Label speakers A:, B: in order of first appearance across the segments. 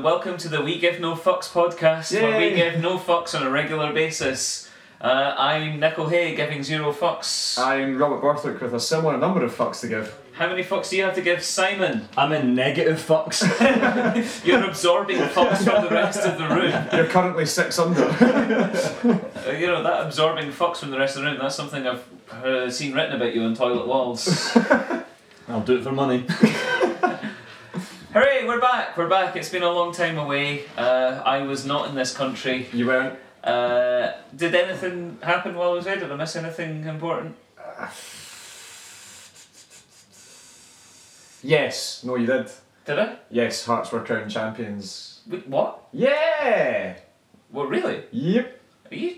A: and welcome to the We Give No Fucks podcast, where we give no fucks on a regular basis. Uh, I'm Nick O'Hay, giving zero fucks.
B: I'm Robert Borthwick with a similar number of fucks to give.
A: How many fucks do you have to give Simon?
C: I'm in negative fucks.
A: You're absorbing fucks from the rest of the room.
B: You're currently six under.
A: Uh, you know, that absorbing fucks from the rest of the room, that's something I've uh, seen written about you on toilet walls.
C: I'll do it for money.
A: Hooray, we're back, we're back. It's been a long time away. Uh, I was not in this country.
B: you weren't.
A: Uh, did anything happen while I was away? Did I miss anything important?
B: Yes. No, you did.
A: Did I?
B: Yes, Hearts were crowned champions.
A: Wait, what?
B: Yeah.
A: What, really?
B: Yep.
A: Are you.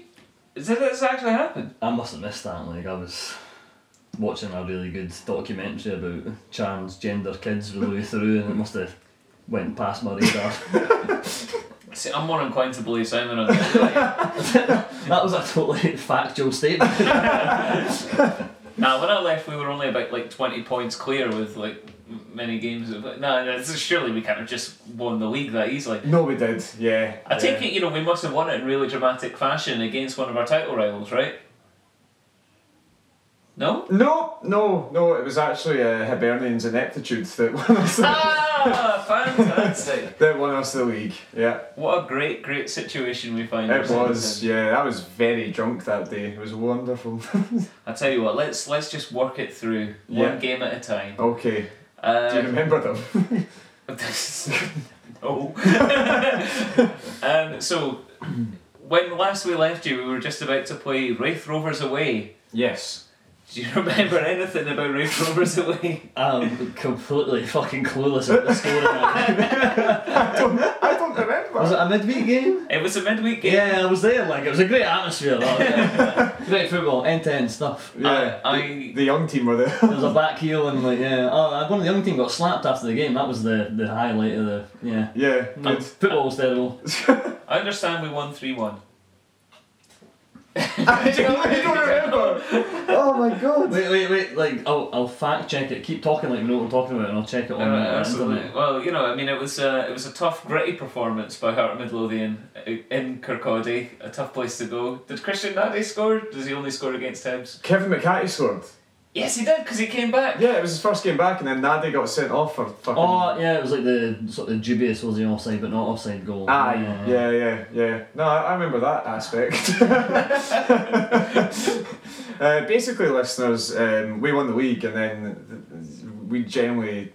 A: Is that this actually happened?
C: I must have missed that. Like I was watching a really good documentary about transgender kids all the way through, and it must have went past my radar.
A: See, I'm more inclined to believe Simon on that.
C: that was a totally factual statement.
A: nah, when I left, we were only about like 20 points clear with like many games. Of, nah, nah, this is, surely we kind of just won the league that easily.
B: No, we did. Yeah.
A: I take it, you know, we must have won it in really dramatic fashion against one of our title rivals, right? No?
B: No, no, no. It was actually uh, Hibernians ineptitude that won us. The,
A: ah, fantastic!
B: that won us the league. Yeah.
A: What a great, great situation we find
B: It
A: ourselves
B: was.
A: in.
B: Yeah. I was very drunk that day. It was wonderful.
A: I tell you what, let's let's just work it through
B: Yeah.
A: one game at a time.
B: okay.
A: Uh,
B: Do you remember them?
A: no. um, so, when last we left you, we were just about to play Raith Rovers away.
B: yes.
A: Do you remember anything about Raith Rovers away?
C: I'm completely fucking clueless about the score.
B: I don't. I don't remember.
C: was it a midweek game?
A: It was a midweek game.
C: Yeah, I was there. Like it was a great atmosphere. That was, yeah. great football, end to end stuff.
B: Yeah,
A: I-
B: the, the young team were there.
C: There was a back heel and like yeah. Oh, uh, one of the young team got slapped after the game. That was the the highlight of the yeah.
B: yeah,
C: football was terrible.
A: I understand we won 3 1.
B: I don't, remember. Oh my god.
C: Wait, wait, wait! Like, I'll, I'll fact check it. Keep talking like we know what we're talking about, and I'll check it on the
A: absolutely.
C: internet.
A: Well, you know, I mean, it was uh, it was a tough, gritty performance by Heart Midlothian in Kirkcaldy. A tough place to go. Did Christian Nadé score? Does he only score against Hibs?
B: Kevin McCarthy scored.
A: Yes, he did because he came back.
B: Yeah, it was his first game back, and then Nadé got sent off for fucking.
C: Oh yeah, it was like the sort of dubious was he offside, but not offside goal.
B: Aye, yeah, yeah, yeah. No, I, I remember that aspect. uh, basically, listeners, um, we won the league, and then we generally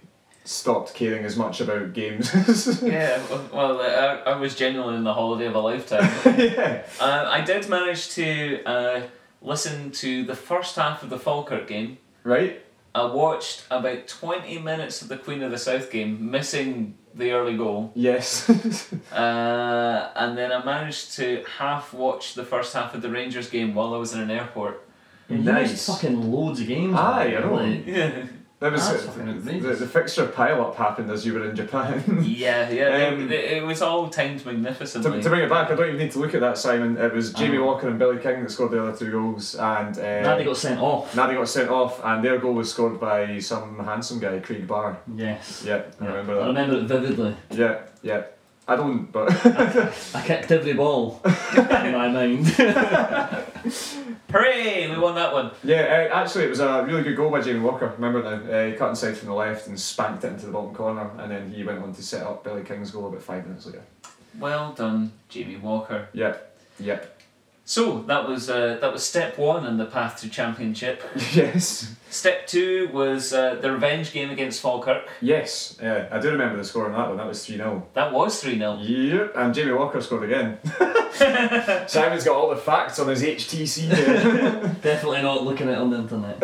B: stopped caring as much about games.
A: Yeah, well, uh, I, I was genuinely in the holiday of a lifetime.
B: yeah.
A: uh, I did manage to uh, listen to the first half of the Falkirk game.
B: Right.
A: I watched about 20 minutes of the Queen of the South game, missing the early goal.
B: Yes.
A: Uh, and then I managed to half watch the first half of the Rangers game while I was in an airport.
C: Yeah, you
B: Nice.
C: missed fucking loads of games.
B: Aye,
C: man.
B: I know.
C: Like,
A: Yeah,
B: that was
C: That's
B: uh,
C: fucking
B: the,
C: outrageous.
B: the fixture pile up happened as you were in Japan.
A: yeah, yeah.
B: Um,
A: it, it was all timed
B: To,
A: magnificently.
B: to bring it back, I don't even need to look at that, Simon. It was Jamie
C: Oh.
B: Walker and Billy King that scored the other two goals, and uh,
C: Nadé got sent off.
B: Nadé got sent off, and their goal was scored by some handsome guy, Craig Barr.
C: Yes.
B: Yeah, I
C: Yeah.
B: remember
C: I
B: that.
C: remember it vividly.
B: Yeah, yeah. I don't, but
C: I kicked every ball in my mind.
A: Hooray! We won that one.
B: yeah. Uh, actually, it was a really good goal by Jamie Walker. Remember now? Uh, he cut inside from the left and spanked it into the bottom corner, and then he went on to set up Billy King's goal about five minutes later.
A: Well done, Jamie Walker.
B: Yep, yeah.
A: So that was uh, that was step one in the path to championship.
B: yes,
A: Step two was uh, the revenge game against Falkirk.
B: yes. Yeah, I do remember the score on that one. That was three 0
A: That was three 0
B: Yep, and Jamie Walker scored again. Simon's got all the facts on his HTC.
C: Definitely not looking at it on the internet.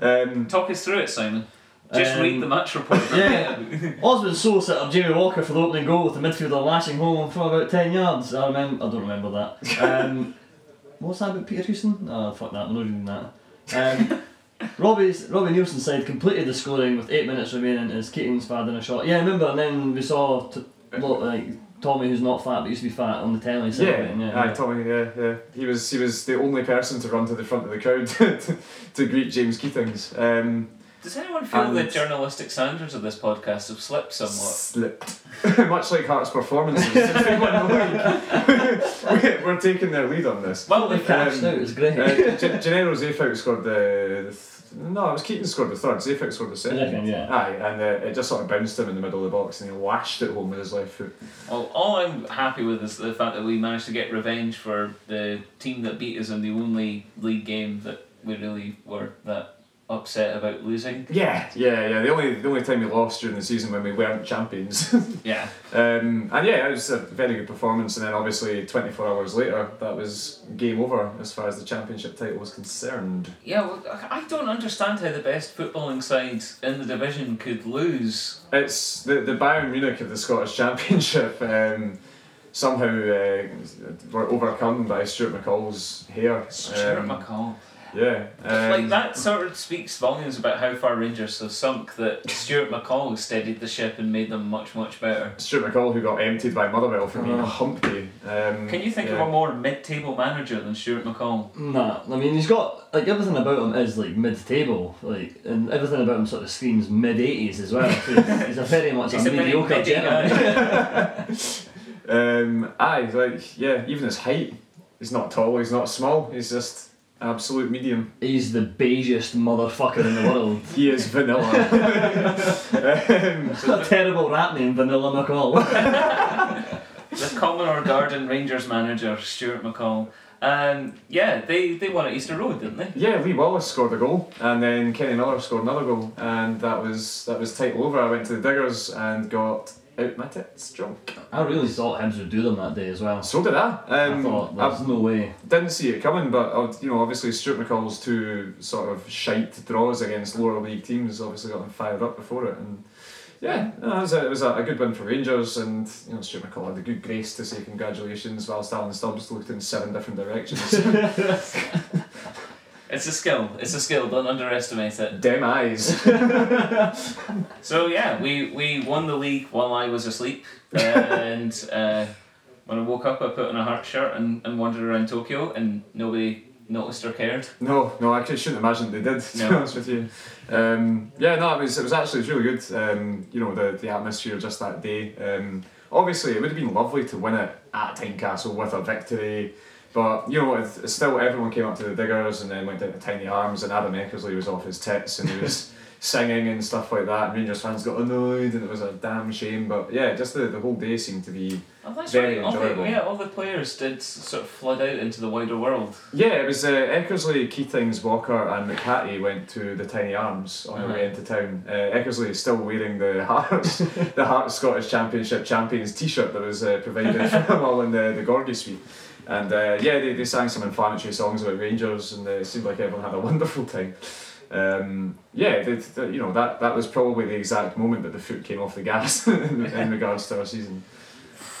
B: um,
A: Talk us through it, Simon. Just
C: Um,
A: read the match report.
C: yeah. Osman Sow set up Jamie Walker for the opening goal with the midfielder lashing home from about 10 yards. I remember, I don't remember that. Um, what's that about Peter Houston? Oh, fuck that, I'm not reading that. Um, Robbie's, Robbie Neilson side completed the scoring with 8 minutes remaining as Keatings fired in a shot. Yeah, I remember, and then we saw t- lo- like Tommy, who's not fat but used to be fat, on the telly
B: yeah,
C: celebrating. Yeah,
B: aye, Tommy. Yeah, yeah. He was he was the only person to run to the front of the crowd to, to greet James Keatings. Um,
A: Does anyone feel the journalistic standards of this podcast have slipped somewhat?
B: Slipped. Much like Hearts' performances since they won the league. We- We're taking their lead on this.
A: Well,
C: They
A: we've
C: cashed
B: um,
C: out, it's great.
B: Uh, Gen- Genero Zeefuik scored the, the th- no, it was Keaton scored the third. Zayfout scored the second.
C: Second, yeah.
B: Aye, and uh, it just sort of bounced him in the middle of the box, and he lashed it home with his left foot.
A: Well, all I'm happy with is the fact that we managed to get revenge for the team that beat us in the only league game that we really were that upset about losing.
B: Yeah, yeah, yeah. The only the only time we lost during the season when we weren't champions.
A: Yeah.
B: um, and yeah, it was a very good performance. And then obviously, twenty four hours later, that was game over as far as the championship title was concerned.
A: Yeah, well, I don't understand how the best footballing side in the division could lose.
B: It's the the Bayern Munich of the Scottish Championship. Um, somehow uh, were overcome by Stuart McCall's hair.
A: Stuart
B: Um,
A: McCall.
B: Yeah. Um,
A: like that sort of speaks volumes about how far Rangers have sunk that Stuart McCall steadied the ship and made them much, much better.
B: Stuart McCall, who got emptied by Motherwell for being a
C: Oh.
B: humpty. Um,
A: Can you think
B: yeah.
A: of a more mid table manager than Stuart McCall?
C: Nah, I mean he's got like everything about him is like mid-table, like and everything about him sort of screams mid-eighties as well. So he's a very much
A: He's
C: a
A: a
C: mediocre
A: midi
C: gentleman.
A: guy.
B: Um, aye, like yeah, even his height. He's not tall. He's not small. He's just absolute medium.
C: He's the beigest motherfucker in the world.
B: He is vanilla. um,
C: a terrible rap name, Vanilla McCall.
A: the Common or Garden Rangers manager, Stuart McCall. Um, yeah, they, they won at Easter Road, didn't they?
B: yeah, Lee Wallace scored a goal, and then Kenny Miller scored another goal, and that was that was title over. I went to the diggers and got out my tits drunk.
C: I really thought Hibs would do them that day as well.
B: So did I. Um,
C: I thought
B: I
C: there's no way.
B: didn't see it coming, but uh, you know, obviously Stuart McCall's two sort of shite draws against lower league teams obviously got them fired up before it, and yeah, no, it was, a, it was a, a good win for Rangers, and you know, Stuart McCall had the good grace to say congratulations whilst Alan Stubbs looked in seven different directions.
A: It's a skill. It's a skill. Don't underestimate it.
B: Dem eyes.
A: So yeah, we, we won the league while I was asleep, and uh, when I woke up, I put on a heart shirt and, and wandered around Tokyo, and nobody noticed or cared.
B: No, no, I shouldn't imagine they did. To
A: No.
B: be honest with you, um, yeah, no, it was it was actually it was really good. Um, you know, the the atmosphere just that day. Um, obviously, it would have been lovely to win it at Tynecastle with a victory, but you know, it, it's still everyone came up to the diggers and then went down to Tiny Arms, and Adam Eckersley was off his tits and he was. Singing and stuff like that, and Rangers fans got annoyed, and it was a damn shame. But yeah, just the, the whole day seemed to be
A: Oh, that's
B: Very
A: right. All the,
B: enjoyable.
A: yeah, all the players did sort of flood out into the wider world.
B: Yeah, it was uh, Eckersley, Keatings, Walker, and McHattie went to the Tiny Arms on their way
A: Uh-huh.
B: into town. Uh, Eckersley is still wearing the Hearts, the Hearts Scottish Championship champions T-shirt that was uh, provided for them all in the the Gorgie suite. And uh, yeah, they, they sang some inflammatory songs about Rangers, and it seemed like everyone had a wonderful time. Um, yeah, they, they- you know that that was probably the exact moment that the foot came off the gas in, in regards to our season.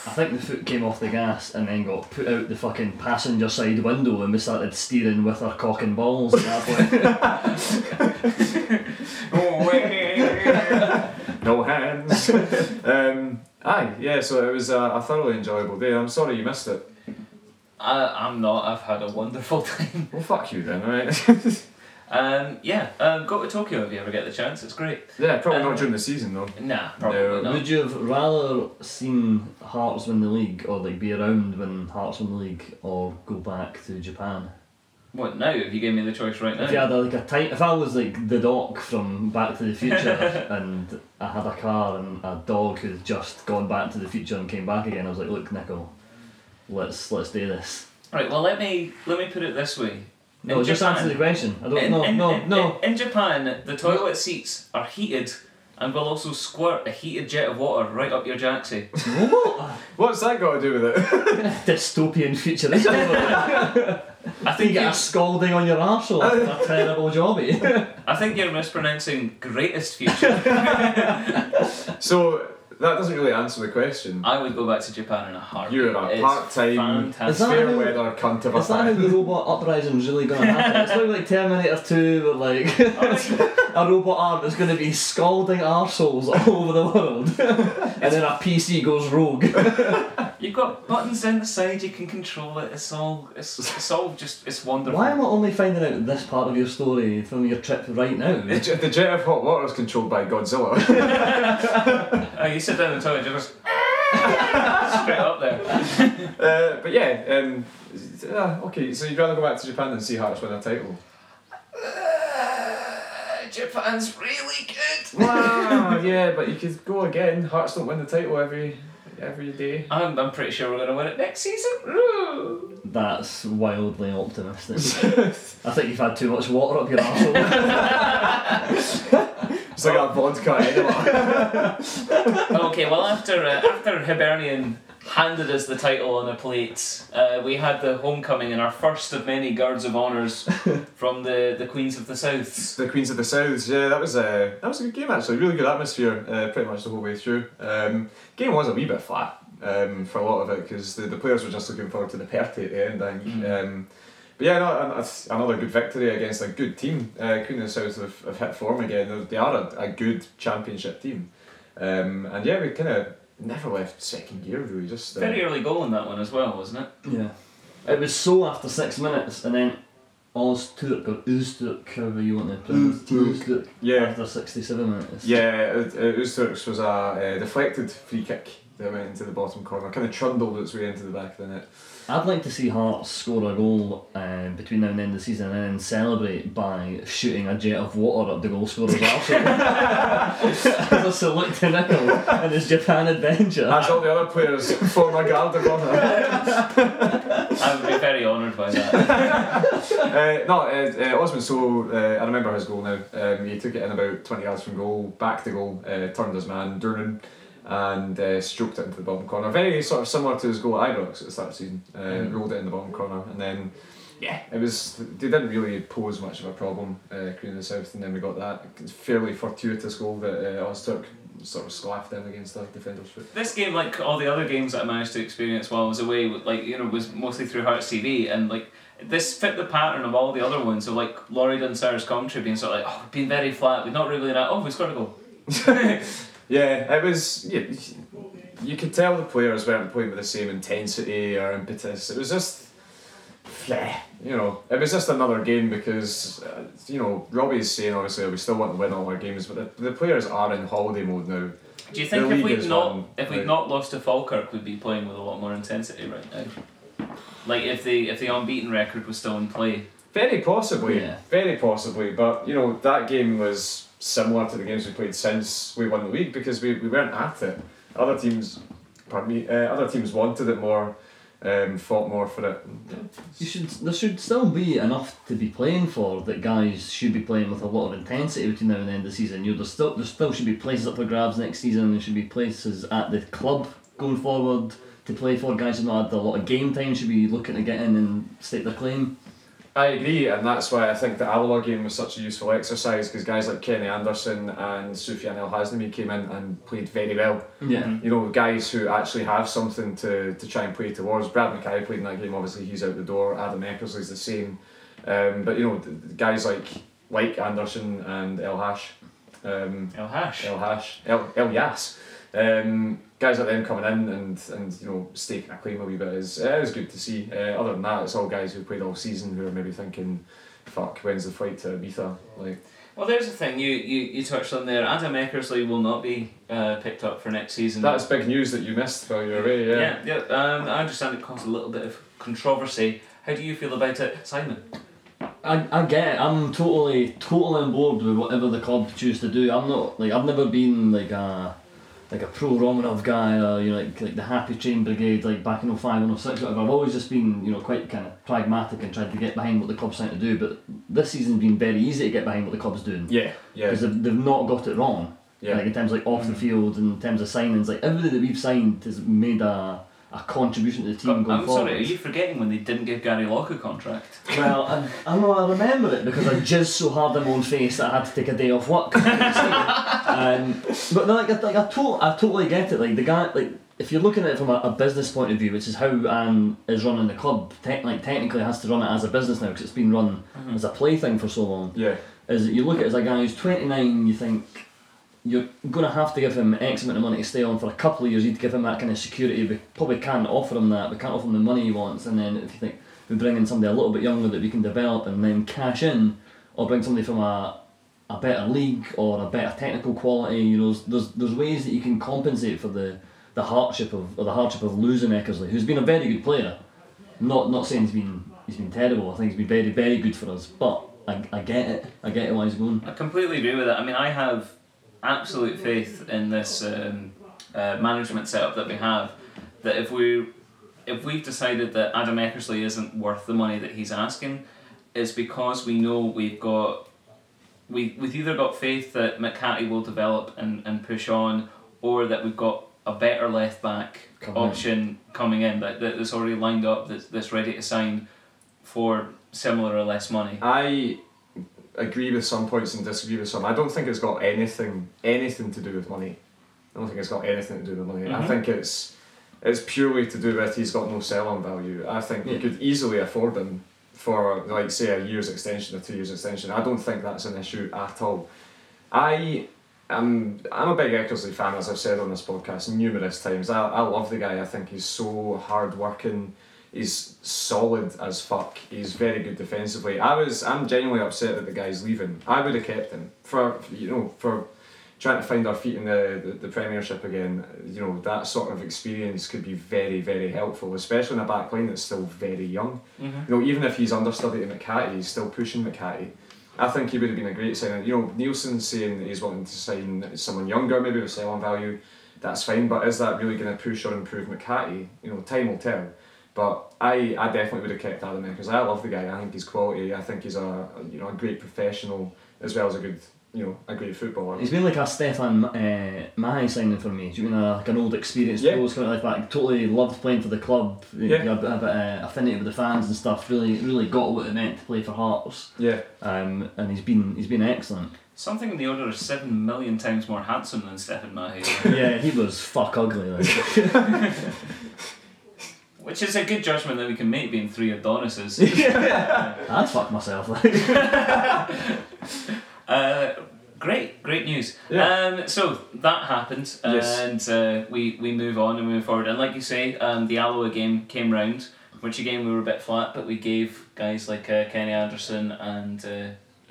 C: I think the foot came off the gas and then got put out the fucking passenger side window and we started steering with our cock and balls at that point.
B: no hands. um, aye, yeah. So it was a, a thoroughly enjoyable day. I'm sorry you missed it.
A: I, I'm not. I've had a wonderful time.
B: Well, fuck you then, right?
A: Um, yeah, um, go to Tokyo if you ever get the chance. It's great.
B: yeah, probably
A: Um,
B: not during the season though.
A: Nah, probably
B: No.
A: not.
C: Would you have rather seen Hearts win the league or like be around when Hearts win the league or go back to Japan?
A: What now? If you gave me the choice right now.
C: If you had like a time, if I was like the doc from Back to the Future and I had a car and a dog who'd just gone back to the future and came back again, I was like, look, Nickel, let's let's do this.
A: Right. Well, let me let me put it this way.
C: No,
A: In
C: just
A: Japan-
C: answer the question. I don't
A: in,
C: know.
A: in,
C: No,
A: in,
C: no.
A: In, in Japan, the toilet seats are heated and will also squirt a heated jet of water right up your jacksie.
C: What?
B: What's that got to do with it?
C: Dystopian futurism.
A: I
C: you
A: think
C: get
A: you
C: a scalding on your arsehole. That's a terrible jobby.
A: I think you're mispronouncing greatest future.
B: so that doesn't really answer the question.
A: I would go back to Japan in a heartbeat.
B: You're a
A: It's
B: part-time-
C: Is that
B: Fair
C: how-
B: weather cunt of a
C: Is that how the
B: fan.
C: robot uprising's really going to happen? It's like, like Terminator 2 where like a robot arm is going to be scalding arseholes all over the world and then a PC goes rogue.
A: You've got buttons down the side. You can control it. It's all. It's, it's all just. It's wonderful.
C: Why am I only finding out this part of your story from your trip right now?
B: The, jet- the jet of hot water is controlled by Godzilla.
A: You sit down the toilet. You just straight up there.
B: uh, but yeah, um, uh, okay, so you'd rather go back to Japan than see Hearts win a title?
A: Uh, Japan's really good.
B: Wow, yeah, but you could go again. Hearts don't win the title every every day.
A: I'm, I'm pretty sure we're going to win it next season. Woo!
C: That's wildly optimistic. I think you've had too much water up your arsehole.
B: It's like that vodka anyway.
A: okay, well after uh, after Hibernian handed us the title on a plate, uh, we had the homecoming and our first of many guards of honours from the, the Queens of the Souths.
B: the Queens of the Souths, yeah, that was a that was a good game actually. Really good atmosphere, uh, pretty much the whole way through. Um, game was a wee bit flat um, for a lot of it because the, the players were just looking forward to the party at the end. I think. Um, but yeah, no, another good victory against a good team. Uh, Queen of the South have, have hit form again. They are a, a good championship team. Um, and yeah, we kind of never left second gear really. Just uh,
A: Very early goal in that one as well, wasn't it?
C: yeah. It was so after six minutes, and then Ozturk or Uzturk, however you want to pronounce it.
B: Uzturk.
C: Uzturk.
B: Yeah.
C: After 67 minutes.
B: Yeah, uh, uh, Uzturks was a uh, deflected free kick that went into the bottom corner, kind of trundled its way into the back of the net.
C: I'd like to see Hearts score a goal um, between now and the end of the season and then celebrate by shooting a jet of water up the goal scorer's arsehole. As a salute to Nickel and his Japan adventure.
B: As all the other players form a guard of honour.
A: I would be very honoured by that.
B: uh, no, uh, uh, Osman Sow, uh, I remember his goal now. Um, he took it in about 20 yards from goal, back to goal, uh, turned his man, Durnan, and uh, stroked it into the bottom corner. Very sort of similar to his goal at Ibrox at the start of the season. Uh,
A: Mhm.
B: Rolled it in the bottom corner, and then, yeah, it was. They didn't really pose much of a problem, uh, Queen of the South, and then we got that fairly fortuitous goal that uh, Ozturk sort of slapped in against the defender's foot.
A: This game, like all the other games that I managed to experience while I was away, like you know, was mostly through Hearts TV, and like this fit the pattern of all the other ones. So like Laurie Dunsar's commentary being sort of like, oh, we've been very flat. We've not really that. Oh, we scored a goal.
B: Yeah, it was. Yeah, you could tell the players weren't playing with the same intensity or impetus. It was just, fleh, you know, it was just another game because, uh, you know, Robbie's saying obviously we still want to win all our games, but the, the players are in holiday mode now.
A: Do you think
B: The
A: if we'd not if we'd not lost to Falkirk, we'd be playing with a lot more intensity right now? Like if the if the unbeaten record was still in play.
B: Very possibly,
C: Yeah.
B: very possibly, but you know that game was similar to the games we played since we won the league because we, we weren't at it. Other teams, pardon me, uh, other teams wanted it more, um, fought more for it.
C: You should. There should still be enough to be playing for that guys should be playing with a lot of intensity between now and the end of the season. You know, there's still there still should be places up for grabs next season. There should be places at the club going forward to play for. Guys who've not had a lot of game time should be looking to get in and stake their claim.
B: I agree, and that's why I think the Alloa game was such a useful exercise because guys like Kenny Anderson and Sufyan El Hassnaoui came in and played very well.
C: Yeah.
A: Mhm.
B: You know, guys who actually have something to, to try and play towards. Brad McKay played in that game, obviously he's out the door. Adam Eckersley's the same. Um, but you know, th- guys like like Anderson and El Hash, um,
A: El Hash.
B: El Hash, El, El Yas. Um, guys like them coming in and, and you know staking a claim a wee bit is it is good to see. Uh, other than that, it's all guys who played all season who are maybe thinking, "Fuck, when's the flight to Ibiza?" Like,
A: Well, there's the thing you, you, you touched on there. Adam Eckersley will not be uh, picked up for next season.
B: that's big news that you missed while you were away. Yeah.
A: yeah. yeah. Um, I understand it caused a little bit of controversy. How do you feel about it, Simon?
C: I, I get it. I'm totally totally on board with whatever the club choose to do. I'm not like I've never been like a like a pro Romanov guy or you know like, like the Happy Train Brigade like back in 05 and 06 whatever. I've always just been you know quite kind of pragmatic and tried to get behind what the club's trying to do. But this season's been very easy to get behind what the club's doing
B: Yeah. Yeah.
C: because they've, they've not got it wrong.
B: Yeah.
C: Like in terms of, like off the mm. field and in terms of signings, like everybody that we've signed has made a, a contribution to the team going
A: I'm
C: forward.
A: sorry, are you forgetting when they didn't give Gary Locke a contract?
C: Well, I, I know I remember it because I jizzed so hard in my own face that I had to take a day off work. um, but no, like, I- like I, to- I totally get it. Like the guy, like if you're looking at it from a, a business point of view, which is how Ann is running the club, te- like technically has to run it as a business now because it's been run as a plaything for so long.
B: yeah.
C: Is that you look at it as a guy who's 29, you think you're going to have to give him X amount of money to stay on for a couple of years. You need to give him that kind of security. We probably can't offer him that. We can't offer him the money he wants. And then if you think we bring in somebody a little bit younger that we can develop and then cash in, or bring somebody from a a better league or a better technical quality, you know, there's there's ways that you can compensate for the the hardship of or the hardship of losing Eckersley, who's been a very good player. Not not saying he's been he's been terrible. I think he's been very very good for us. But I, I get it. I get it why he's going.
A: I completely agree with it. I mean, I have absolute faith in this um, uh, management setup that we have. That if we if we've decided that Adam Eckersley isn't worth the money that he's asking, it's because we know we've got we we've either got faith that McCarthy will develop and, and push on, or that we've got a better left back
C: in.
A: option coming in that, that that's already lined up that's, that's ready to sign for similar or less money.
B: I agree with some points and disagree with some. I don't think it's got anything anything to do with money. I don't think it's got anything to do with money. I
A: Mhm.
B: think it's it's purely to do with he's got no sell-on value. I think
C: Yeah.
B: could easily afford him for like say a year's extension or two years extension. I don't think that's an issue at all. I am I'm a big Eckersley fan as I've said on this podcast numerous times. I, I love the guy. I think he's so hard working. He's solid as fuck. He's very good defensively. I was I'm genuinely upset that the guy's leaving. I would have kept him for you know for trying to find our feet in the, the, the Premiership again. You know that sort of experience could be very very helpful, especially in a back line that's still very young.
A: Mm-hmm.
B: You know even if he's understudy to McCarthy, he's still pushing McCarthy. I think he would have been a great signing. You know Neilson's saying that he's wanting to sign someone younger, maybe with sell-on value. That's fine, but is that really going to push or improve McCarthy? You know, time will tell. But I, I definitely would have kept Adam because I love the guy. I think he's quality. I think he's a you know a great professional as well as a good you know a great footballer.
C: He's been like a Stefan uh, Mahé signing for me. He's been a, like an old experienced
B: Yeah.
C: pro, kind of like that. Totally loved playing for the club. He
B: Yeah.
C: had a bit of affinity with the fans and stuff. Really, really got what it meant to play for Hearts.
B: Yeah,
C: Um, and he's been he's been excellent.
A: Something in the order of seven million times more handsome than Stephen Mahé.
C: yeah, he was fuck ugly. Like.
A: Which is a good judgment that we can make being three Adonises.
C: I'd fuck myself. Like.
A: uh, great, great news.
B: Yeah.
A: Um, so that happened,
B: Yes.
A: and uh, we, we move on and move forward. And like you say, um, the Alloa game came round, which again we were a bit flat, but we gave guys like uh, Kenny Anderson and uh,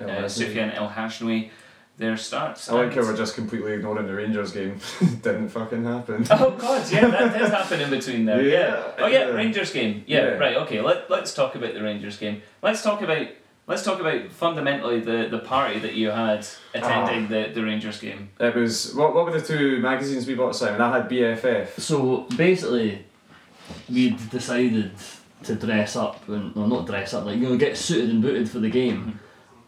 B: El
A: uh,
B: Hassnaoui.
A: Sufyan El Hashnoui their starts.
B: I like how
A: And-
B: we're just completely ignoring the Rangers game. Didn't fucking happen.
A: Oh god, yeah, that did happen in between there. Yeah.
B: Yeah,
A: Oh yeah,
B: yeah.
A: Rangers game. Yeah,
B: Yeah.
A: right. Okay. Let Let's talk about the Rangers game. Let's talk about let's talk about fundamentally the the party that you had attending
B: Ah.
A: the the Rangers game.
B: It was what? What were the two magazines we bought, Simon? I had BFF.
C: So basically, we'd decided to dress up, and well, not dress up, like you know, get suited and booted for the game,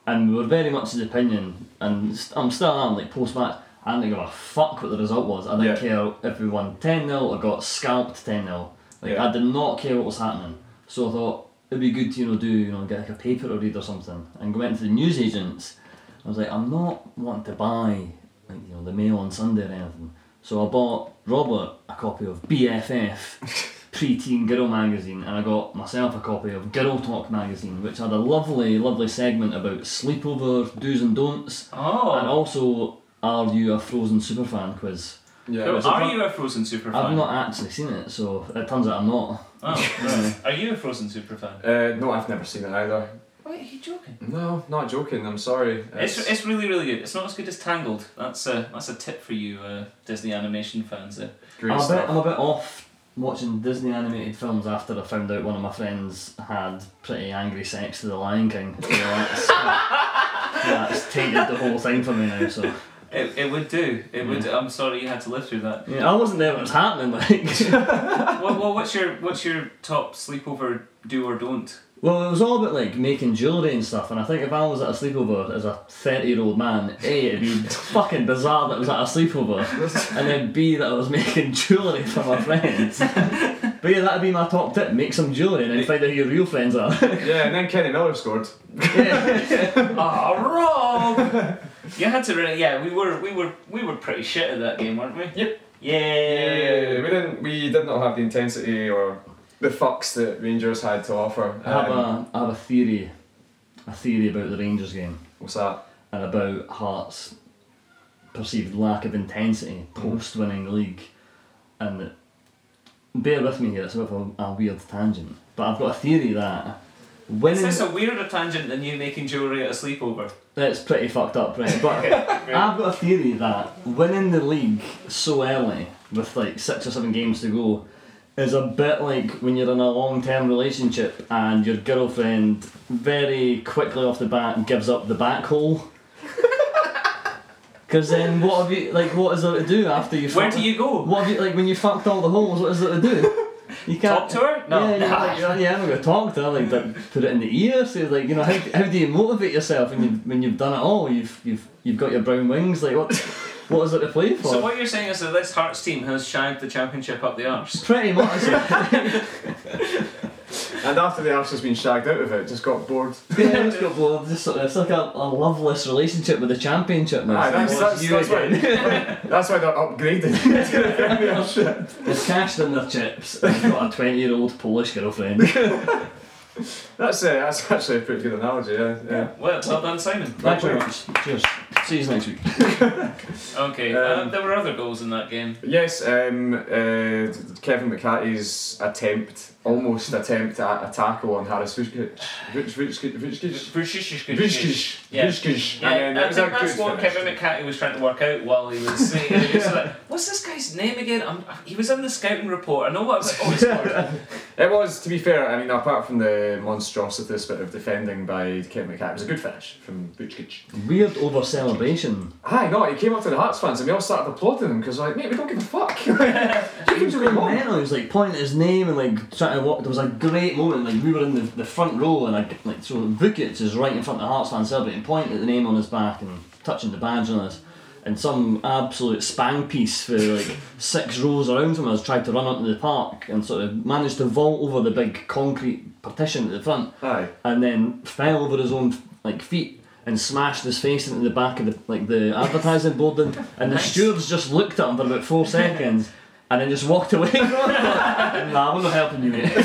C: and we were very much of the opinion, and st- I'm still am like post match. I didn't give a fuck what the result was. I didn't care if we won 10 0 or got scalped 10 0. Like. I did not care what was happening. So I thought it'd be good to, you know, do, you know, get like a paper to read or something. And go into the news agents. I was like, I'm not wanting to buy, like, you know, the Mail on Sunday or anything. So I bought Robert a copy of BFF, pre-teen girl magazine, and I got myself a copy of Girl Talk magazine, which had a lovely, lovely segment about sleepover do's and don'ts, and
A: Oh.
C: also are you a Frozen superfan quiz.
B: Yeah.
A: Cool.
B: it was a
A: Are
B: fun-
A: you a Frozen super fan?
C: I've not actually seen it, so it turns out I'm not.
A: Oh, right. Are you a Frozen super fan?
B: Uh, no, I've never seen it either.
A: Wait, are you joking?
B: No, not joking. I'm sorry.
A: It's, it's really really good. It's not as good as Tangled. That's a that's a tip for you uh, Disney animation fans. There.
B: great
C: I'm a, bit. I'm a bit off watching Disney animated films after I found out one of my friends had pretty angry sex to the Lion King. So that's, that's tainted the whole thing for me now. So
A: It, it would do. It would.
C: Yeah.
A: I'm sorry you had to live through that.
C: yeah, I wasn't there when it was happening. Like,
A: well, well, what's your what's your top sleepover do or don't?
C: Well, it was all about like making jewellery and stuff. And I think if I was at a sleepover as a thirty-year-old man, a it'd be fucking bizarre that I was at a sleepover, and then b that I was making jewellery for my friends. But yeah, that'd be my top tip: make some jewellery and then find out who your real friends are.
B: yeah, and then Kenny Miller scored.
A: Oh, Rob! you had to really. Yeah, we were we were we were pretty shit at that game, weren't we?
B: Yep.
A: Yeah. Yeah.
B: we didn't. We did not have the intensity or the fucks that Rangers had to offer.
C: I have
B: Um,
C: a I have a theory, a theory about the Rangers game
B: What's that?
C: and about Hearts perceived lack of intensity
B: Mm-hmm.
C: post winning the league, and bear with me here, it's a bit of a, a weird tangent, but I've got a theory that
A: Is
C: winning
A: this a weirder tangent than you making jewellery at a sleepover?
C: it's pretty fucked up, right? But I've got a theory that winning the league so early with like six or seven games to go is a bit like when you're in a long term relationship and your girlfriend very quickly off the bat gives up the back hole. Because then what have you like? What is there to do after you?
A: Where
C: fuck-
A: do you go?
C: What have you like when you fucked all the holes? What is there to do? You can't
A: Talk to her? No.
C: Yeah, you're like, you're- yeah, I'm not gonna talk to her. Like, like, put it in the ear. Say, like, you know, how, how do you motivate yourself when you when you've done it all? You've you've you've got your brown wings. Like, what what is it to play for?
A: So what you're saying is that this Hearts team has shagged the championship up the arse.
C: Pretty much.
B: And after the arse has been shagged out of it, just got bored.
C: yeah, it's got bored. Just sort of, it's like a, a loveless relationship with the championship now.
B: Aye, that's, that's, that's, why,
C: again.
B: that's why they're upgraded to the
C: They've cashed in their chips. and got a twenty-year-old Polish girlfriend.
B: That's, uh, that's actually a pretty good analogy, yeah. yeah.
A: Well, well done, Simon.
C: Thank you very much. Cheers. See you next week.
A: Okay,
B: Um,
A: uh, there were other goals in that game.
B: Yes, um, uh, Kevin McCarthy's attempt, almost attempt at a tackle on Haris Vucic. Vucic, Vucic, Vucic, Vucic,
A: Yeah.
B: Vucic.
A: Yeah,
B: And then
A: I
B: it was a
A: think that's
B: good
A: what
B: finish.
A: Kevin McCarthy was trying to work out while he was saying. He was like, "What's this guy's name again?" I'm, he was in the scouting report. I know what. Oh, he scored.
B: It was, to be fair, I mean, apart from the monstrosities bit of defending by Kevin McCarthy, it was a good finish from Vucic.
C: Weird over celebration.
B: Aye, no, he came up to the Hearts fans and we all started applauding him because, like, mate, we don't give a fuck. you
C: He
B: can
C: was
B: do
C: going
B: what you want.
C: mental. He was like pointing at his name and like trying walk. There was a great moment. Like we were in the, the front row and like like so Vukic is right in front of the Hearts fan celebrating, pointing at the name on his back and touching the badge on us. And some absolute spang piece for like six rows around him has tried to run onto the park and sort of managed to vault over the big concrete partition at the front
B: Aye.
C: and then fell over his own like feet and smashed his face into the back of the like the advertising board and, and the
A: Nice.
C: stewards just looked at him for about four seconds and then just walked away. nah, we're not helping you, mate.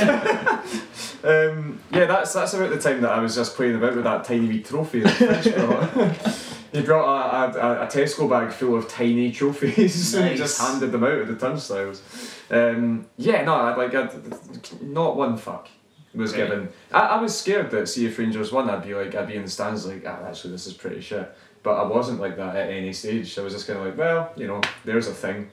B: Um, yeah, that's that's about the time that I was just playing about with that tiny wee trophy that brought. he brought a, a, a Tesco bag full of tiny trophies and he just handed them out at the turnstiles. Um, yeah, no, I'd like I'd, not one fuck was
A: Okay.
B: given. I, I was scared that see if Rangers won, I'd be like I'd be in the stands like ah, actually this is pretty shit. But I wasn't like that at any stage. I was just kind of like, well, you know, there's a thing.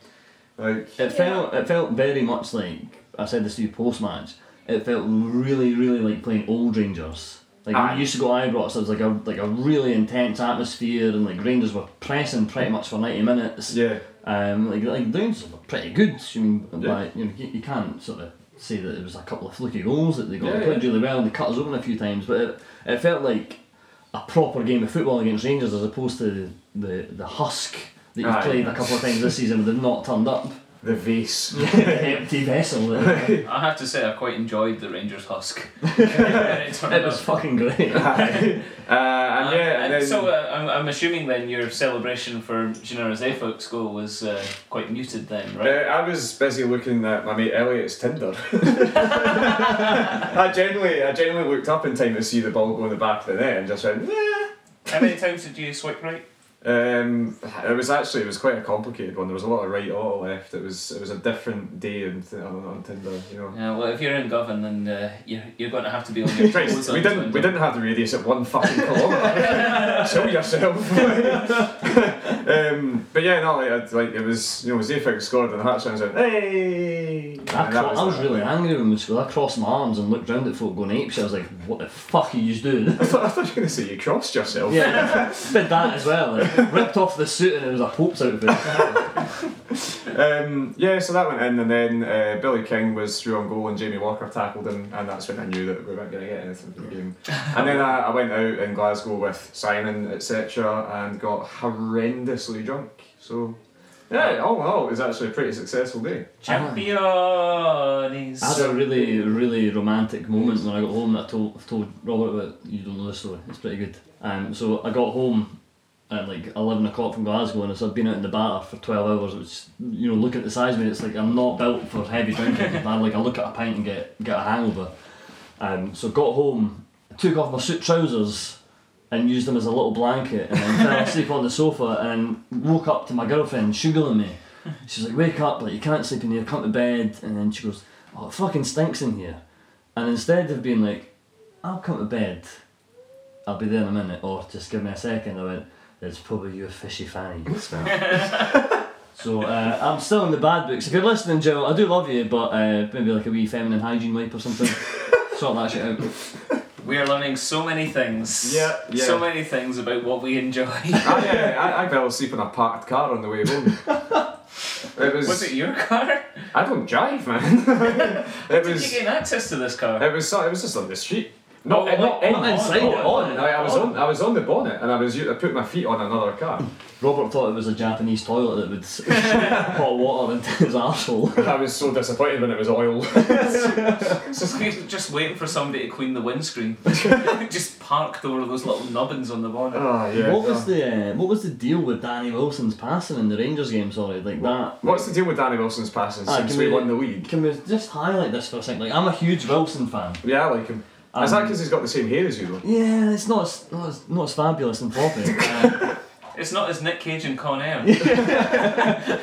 B: Like,
C: It felt it felt very much like I said this to you post match. It felt really, really like playing old Rangers. Like
B: Aye.
C: we used to go Ibrox, there was like a like a really intense atmosphere, and like Rangers were pressing pretty much for ninety minutes.
B: yeah,
C: Um, like like the Rangers were pretty good. I mean,
B: Yeah.
C: but, you know, you, you can't sort of say that it was a couple of fluky goals that they got.
B: Yeah,
C: they played
B: yeah.
C: really well and they cut us open a few times, but it, it felt like a proper game of football against Rangers as opposed to the the husk that you've
B: Aye.
C: played a couple of times this season and they've not turned up.
B: the vase.
C: the empty vessel. It,
A: I have to say, I quite enjoyed the Rangers husk. it
C: it was fucking great.
B: Aye. uh, and yeah, and then
A: so uh, I'm, I'm assuming then your celebration for Genero Zeefuik's goal was uh, quite muted then,
B: Uh,
A: right?
B: I was busy looking at my mate Elliot's Tinder. I genuinely, I genuinely looked up in time to see the ball go in the back of the net and just went, nah.
A: How many times did you swipe right?
B: Um, it was actually it was quite a complicated one. There was a lot of right, a lot of left. It was it was a different day on, on, on Tinder, you know.
A: Yeah, well, if you're in Govan, then uh, you're, you're going to have to be on your
B: Right,
A: toes.
B: we didn't we didn't have the radius at one fucking kilometre. Show yourself. um, but yeah, no, like, I'd- like it was you know Zeefuik scored and the Hearts went hey.
C: I,
B: And
C: cro-
B: that
C: I was
B: that.
C: really angry when we scored. I crossed my arms and looked round at folk going apes. I was like, what the fuck are you doing?
B: I thought, I thought you were going to say you crossed yourself.
C: yeah, did that as well. Like, ripped off the suit and it was a Pope's outfit.
B: Um, yeah, so that went in, and then uh, Billy King was through on goal, and Jamie Walker tackled him, and that's when I knew that we weren't going to get anything from the game. And then I, I went out in Glasgow with Simon, etc., and got horrendously drunk. So, yeah, all in all, it was actually a pretty successful day.
A: Champions.
C: I had a really, really romantic moment when I got home that I told, I've told Robert about. You don't know the story. It's pretty good. Um, so I got home at like eleven o'clock from Glasgow, and I'd been out in the bar for twelve hours. Which you know, look at the size of me. It's like I'm not built for heavy drinking. I like I look at a pint and get get a hangover. Um, so got home, took off my suit trousers, and used them as a little blanket and then fell asleep on the sofa and woke up to my girlfriend sugaring me. She's like, wake up, like you can't sleep in here, come to bed. And then she goes, oh, it fucking stinks in here. And instead of being like, I'll come to bed, I'll be there in a minute, or just give me a second, I went, it's probably your fishy fanny smell. so uh, I'm still in the bad books. If you're listening, Jill, I do love you, but uh, maybe like a wee feminine hygiene wipe or something. sort that shit out.
A: We are learning so many things.
B: Yeah, yeah.
A: So many things about what we enjoy.
B: I, uh, I, I fell asleep in a parked car on the way home. It was.
A: Was it your car?
B: I don't drive, man. it
A: Did you
B: was.
A: gain access to this car?
B: It was. It was just on the street. Not,
A: Oh,
B: not, in,
C: not inside
B: on,
C: it,
B: on.
C: on.
B: I, I was
A: On.
B: on. I was on the bonnet, and I was. u- I put my feet on another car.
C: Robert thought it was a Japanese toilet that would shoot hot water into his arsehole.
B: I was so disappointed when it was oil.
A: So he's just waiting for somebody to clean the windscreen. just parked over those little nubbins on the bonnet.
B: oh yeah.
C: What was the uh, what was the deal with Danny Wilson's passing in the Rangers game? Sorry, like that.
B: What's the deal with Danny Wilson's passing
C: Ah,
B: since
C: can
B: we,
C: we-
B: won the league?
C: Can we just highlight this for a second? Like I'm a huge Wilson fan.
B: Yeah, I like him. Is that
C: Um,
B: because he's got the same hair as you though?
C: Yeah, it's not as, not as, not as fabulous and floppy. um,
A: It's not as Nick Cage and Con Air.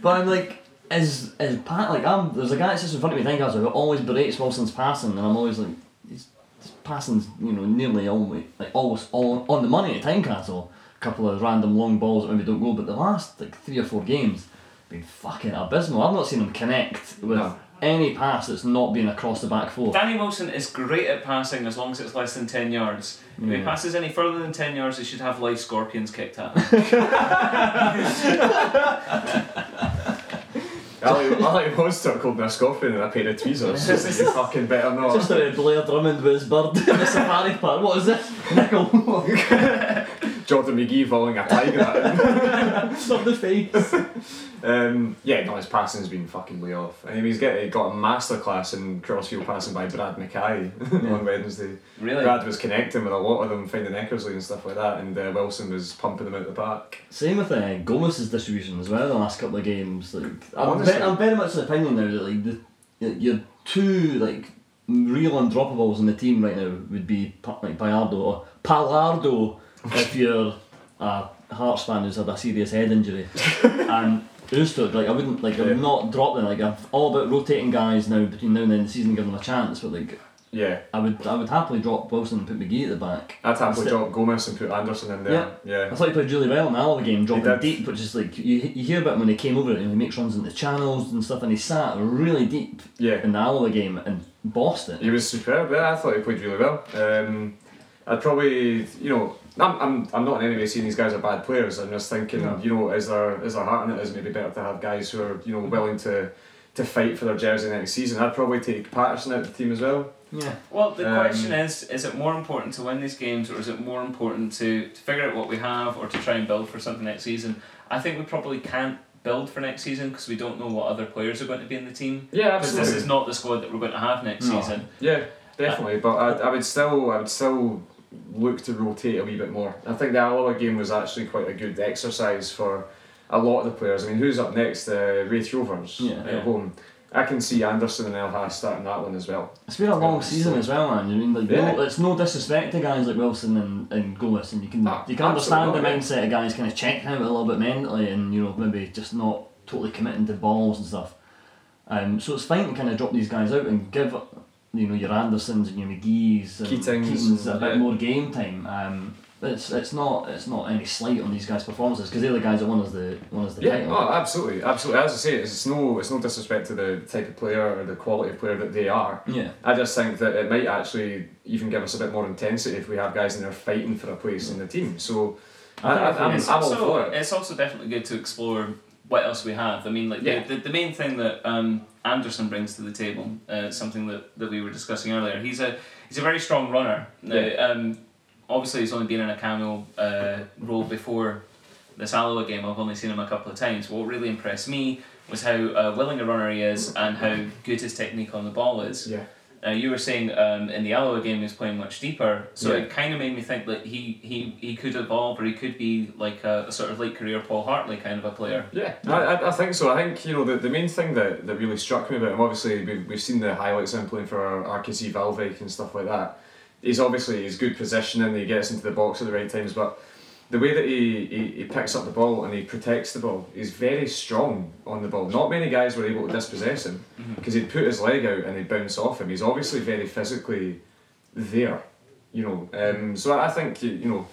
C: but I'm like, as as Pat, like I'm there's a guy that sits in front of me, think I was like, always berates Wilson's passing, and I'm always like, his, his passing's you know nearly always like always all on the money at Tynecastle. A couple of random long balls that maybe don't go, but the last like three or four games been fucking abysmal. I've not seen him connect with
B: No.
C: Any pass that's not been across the back four.
A: Danny Wilson is great at passing as long as it's less than 10 yards. If he passes any further than 10 yards, he should have live scorpions kicked at him.
B: Ali, Ali Monster called me a scorpion and a pair of tweezers. Just like you fucking better not.
C: Just a of Blair Drummond with his bird in the safari park. What is this? Nickel.
B: Jordan McGhee following a tiger at him.
C: Stop the face.
B: Um, yeah, no, his passing's been fucking way off. I mean, he's get, he got a masterclass in crossfield passing by Brad McKay on Wednesday.
A: Really?
B: Brad was connecting with a lot of them, finding Eckersley and stuff like that, and uh, Wilson was pumping them out the park.
C: Same with uh, Gomis's distribution as well. The last couple of games, like I'm,
B: Honestly.
C: ve- I'm very much of the opinion now that like the y- your two like real undroppables in the team right now would be like Bayardo or Palardo if you're a Hearts fan who's had a serious head injury, and Ustuk. Like I wouldn't like I would
B: Yeah.
C: not drop them. Like I'm all about rotating guys now between now and then the season, give them a chance. But like
B: Yeah,
C: I would I would happily drop Wilson and put McGhee at the back.
B: I'd happily drop Gomis and put Anderson in there. Yeah.
C: I thought he played really well in the Alloa game, dropping deep, which is like you, you hear about him when he came over and he makes runs into channels and stuff, and he sat really deep
B: Yeah.
C: in the Alloa game and bossed it.
B: He was superb. Yeah, I thought he played really well. Um, I'd probably, you know, I'm, I'm, I'm not in any way saying these guys are bad players. I'm just thinking,
C: No.
B: you know, is there is there heart in it? Is it maybe better to have guys who are, you know, willing to to fight for their jersey next season? I'd probably take Paterson out of the team as well.
C: Yeah,
A: Well, the
B: Um,
A: question is is it more important to win these games or is it more important to, to figure out what we have or to try and build for something next season? I think we probably can't build for next season because we don't know what other players are going to be in the team.
B: Yeah, absolutely.
A: Because this is not the squad that we're going to have next
C: No.
A: season.
B: Yeah, definitely. But I, I would still I would still look to rotate a wee bit more. I think the Alloa game was actually quite a good exercise for a lot of the players. I mean, who's up next? Uh, Raith Rovers
C: Yeah.
B: at
A: Yeah.
B: home. I can see Anderson and Elhas starting that one as well.
C: it's been a long season
B: so-
C: as well, man. I mean, like
B: Yeah.
C: no, it's no disrespect to guys like Wilson and, and Gomis, and you can
B: Ah,
C: you can understand the mindset of guys kind of checking out a little bit mentally, and you know maybe just not totally committing to balls and stuff. Um, so it's fine to kind of drop these guys out and give you know your Andersons and your McGhee's and
B: Keatings,
C: Keatings a bit
B: yeah.
C: more game time. Um, it's it's not it's not any slight on these guys' performances because they're the guys that won us the won us the
B: Yeah,
C: title.
B: oh, absolutely, absolutely. As I say, it's, it's no it's no disrespect to the type of player or the quality of player that they are.
C: Yeah.
B: I just think that it might actually even give us a bit more intensity if we have guys in there fighting for a place in the team. So I,
C: I
B: I,
C: think
B: I'm,
A: it's,
B: I'm all
A: also,
B: for it.
A: it's also definitely good to explore what else we have. I mean, like
B: Yeah.
A: the, the, the main thing that um, Anderson brings to the table, uh, something that, that we were discussing earlier. He's a he's a very strong runner. Now,
B: Yeah.
A: um, obviously, he's only been in a cameo uh, role before this Alloa game. I've only seen him a couple of times. What really impressed me was how uh, willing a runner he is and how good his technique on the ball is.
B: Yeah.
A: Uh, you were saying um, in the Alloa game he was playing much deeper, so
B: Yeah.
A: it kind of made me think that he, he, he could evolve or he could be like a, a sort of late career Paul Hartley kind of a player.
B: Yeah, I, I, I think so. I think you know the, the main thing that, that really struck me about him. Obviously, we've, we've seen the highlights of him playing for RKC Waalwijk and stuff like that. he's obviously he's good positioning. He gets into the box at the right times, but the way that he, he, he picks up the ball and he protects the ball, he's very strong on the ball. Not many guys were able to dispossess him because he'd put his leg out and he'd bounce off him. He's obviously very physically there, you know. Um, so I think you you know.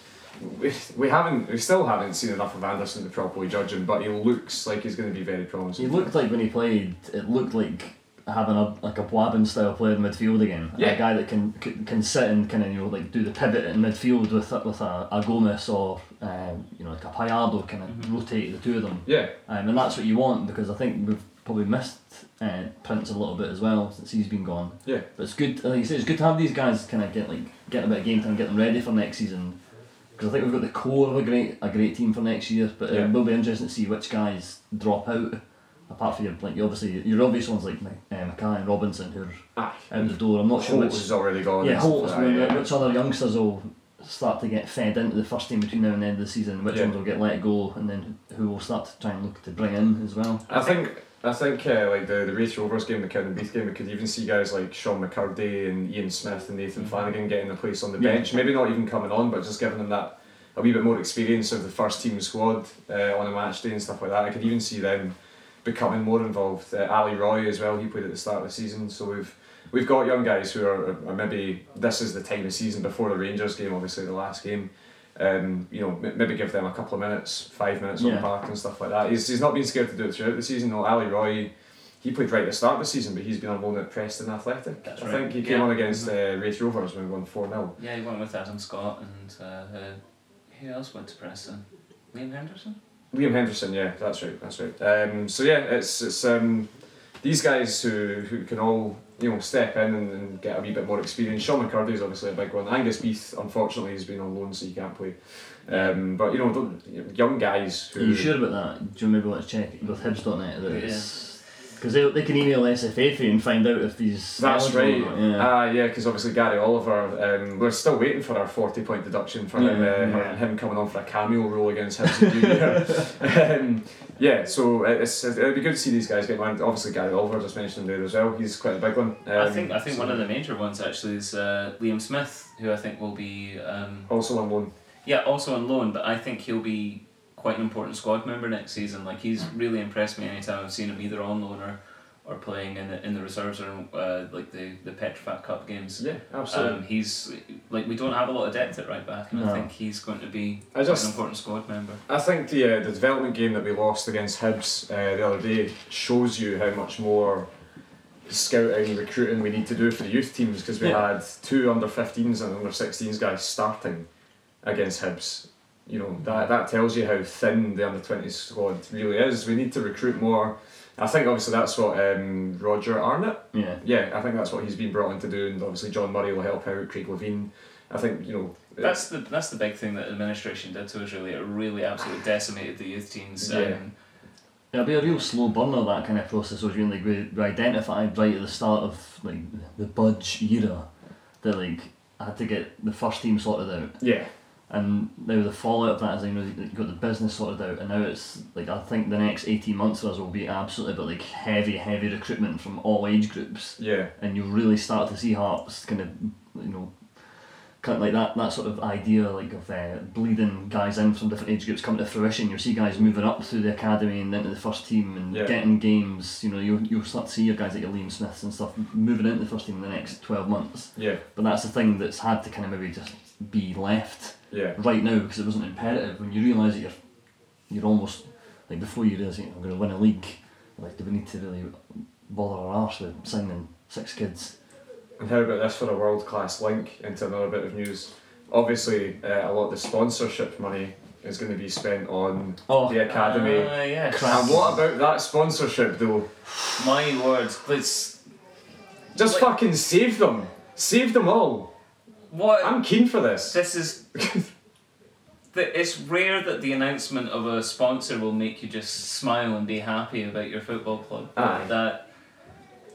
B: We, we haven't we still haven't seen enough of Anderson to properly judge him, but he looks like he's going to be very promising.
C: He looked like when he played, it looked like having a like a Buaben style player in midfield again.
B: Yeah.
C: A guy that can can, can sit and kind of you know like do the pivot in midfield with a- with a, a Gomis or um, you know like a Pallardo kind of rotate the two of them.
B: Yeah,
C: Um, and that's what you want because I think we've probably missed uh, Prince a little bit as well since he's been gone.
B: yeah.
C: But it's good. Like you say, it's good to have these guys kind of get like get a bit of game time, get them ready for next season. Because I think we've got the core of a great a great team for next year. But
B: Yeah.
C: it will be interesting to see which guys drop out. Apart from your like, you obviously your obvious ones like uh, and Robinson who are
B: Ah,
C: out the door. I'm not sure which.
B: has already gone.
C: Yeah,
B: and stuff
C: Holtz.
B: that, yeah.
C: Which other youngsters will start to get fed into the first team between now and the end of the season? Which
B: Yeah.
C: ones will get let go, and then who will start to try and look to bring in as well?
B: I think I think uh, like the the Raith Rovers game, the Cowdenbeath game, we could even see guys like Sean McKirdy and Ian Smith and Nathan Flanagan getting a place on the
C: Yeah.
B: bench. Maybe not even coming on, but just giving them that a wee bit more experience of the first team squad uh, on a match day and stuff like that. I could even see them becoming more involved. Uh, Ali Roy as well. He played at the start of the season, so we've. We've got young guys who are, are maybe this is the time of season before the Rangers game, obviously the last game. Um, you know, m- maybe give them a couple of minutes, five minutes on the park and stuff like that. He's, he's not been scared to do it throughout the season. No, Ali Roy, he played right at the start of the season, but he's been on loan at Preston Athletic.
A: That's
B: I
A: right.
B: think he came
A: Yeah.
B: on against uh, Raith Rovers when we won 4 0.
A: Yeah, he went with Adam Scott and uh, uh, who else went to Preston? Liam Henderson.
B: Liam Henderson, yeah, that's right, that's right. Um, so yeah, it's it's um, these guys who, who can all you know step in and, and get a wee bit more experience. Sean McKirdy is obviously a big one. Angus Beith, unfortunately, has been on loan, so he can't play. Um, but you know, don't- young guys who
C: Are you sure about that? Do you maybe want to check with Hibs.net that it's because they, they can email SFA for and find out if he's
B: That's right.
C: or not, Yeah.
B: Ah, yeah, because obviously Gary Oliver, um, we're still waiting for our forty point deduction for him, uh,
C: Yeah.
B: him coming on for a cameo role against Hibs in New um, yeah, so it's it'd be good to see these guys get one. Obviously Gary Oliver just mentioned there as well. He's quite a big one. Um,
A: I think I think
B: so
A: one of the major ones actually is uh, Liam Smith, who I think will be um,
B: also on loan.
A: yeah also on loan, but I think he'll be quite an important squad member next season. Like he's really impressed me anytime I've seen him either on loan or, or playing in the in the reserves or uh, like the the Petrofac Cup games.
B: Yeah, absolutely.
A: Um, he's like we don't have a lot of depth at right back, and
C: No.
A: I think he's going to be
B: I just-
A: an important squad member.
B: I think the uh, the development game that we lost against Hibs uh, the other day shows you how much more scouting and recruiting we need to do for the youth teams because we
C: Yeah.
B: had two under 15s and under 16s guys starting against Hibs. You know that that tells you how thin the under twenty squad really is. We need to recruit more. I think obviously that's what um, Roger Arnott
C: yeah.
B: yeah, I think that's what he's been brought in to do, and obviously John Murray will help out. Craig Levein, I think you know.
A: That's the that's the big thing that administration did to us. Really, it really absolutely decimated the youth teams.
B: Yeah.
A: Um,
C: It'll be a real slow burner that kind of process was really we, we identified right at the start of like the budge era that like I had to get the first team sorted out
B: yeah,
C: and now the fallout of that is you know you got the business sorted out and now it's like I think the next 18 months or us will be absolutely but like heavy heavy recruitment from all age groups
B: yeah,
C: and you really start to see Hearts kind of you know kind of like that that sort of idea like of uh, bleeding guys in from different age groups come to fruition. You'll see guys moving up through the academy and into the first team and
B: Yeah.
C: getting games. You know, you'll you'll start to see your guys like your Liam Smiths and stuff moving into the first team in the next twelve months.
B: yeah,
C: But that's the thing that's had to kind of maybe just be left
B: yeah,
C: right now because it wasn't imperative. When you realise that you're you're almost like before you realise you know, I'm going to win a league. Like, do we need to really bother our arse with signing six kids?
B: And how about this for a world class link into another bit of news? Obviously, uh, a lot of the sponsorship money is going to be spent on
C: Oh,
B: the academy.
A: Uh, yes.
B: And what about that sponsorship though?
A: My words, please.
B: Just
A: Like-
B: fucking save them. Save them all.
A: What?
B: I'm keen for this.
A: This is. the, it's rare that the announcement of a sponsor will make you just smile and be happy about your football club.
B: Aye.
A: That.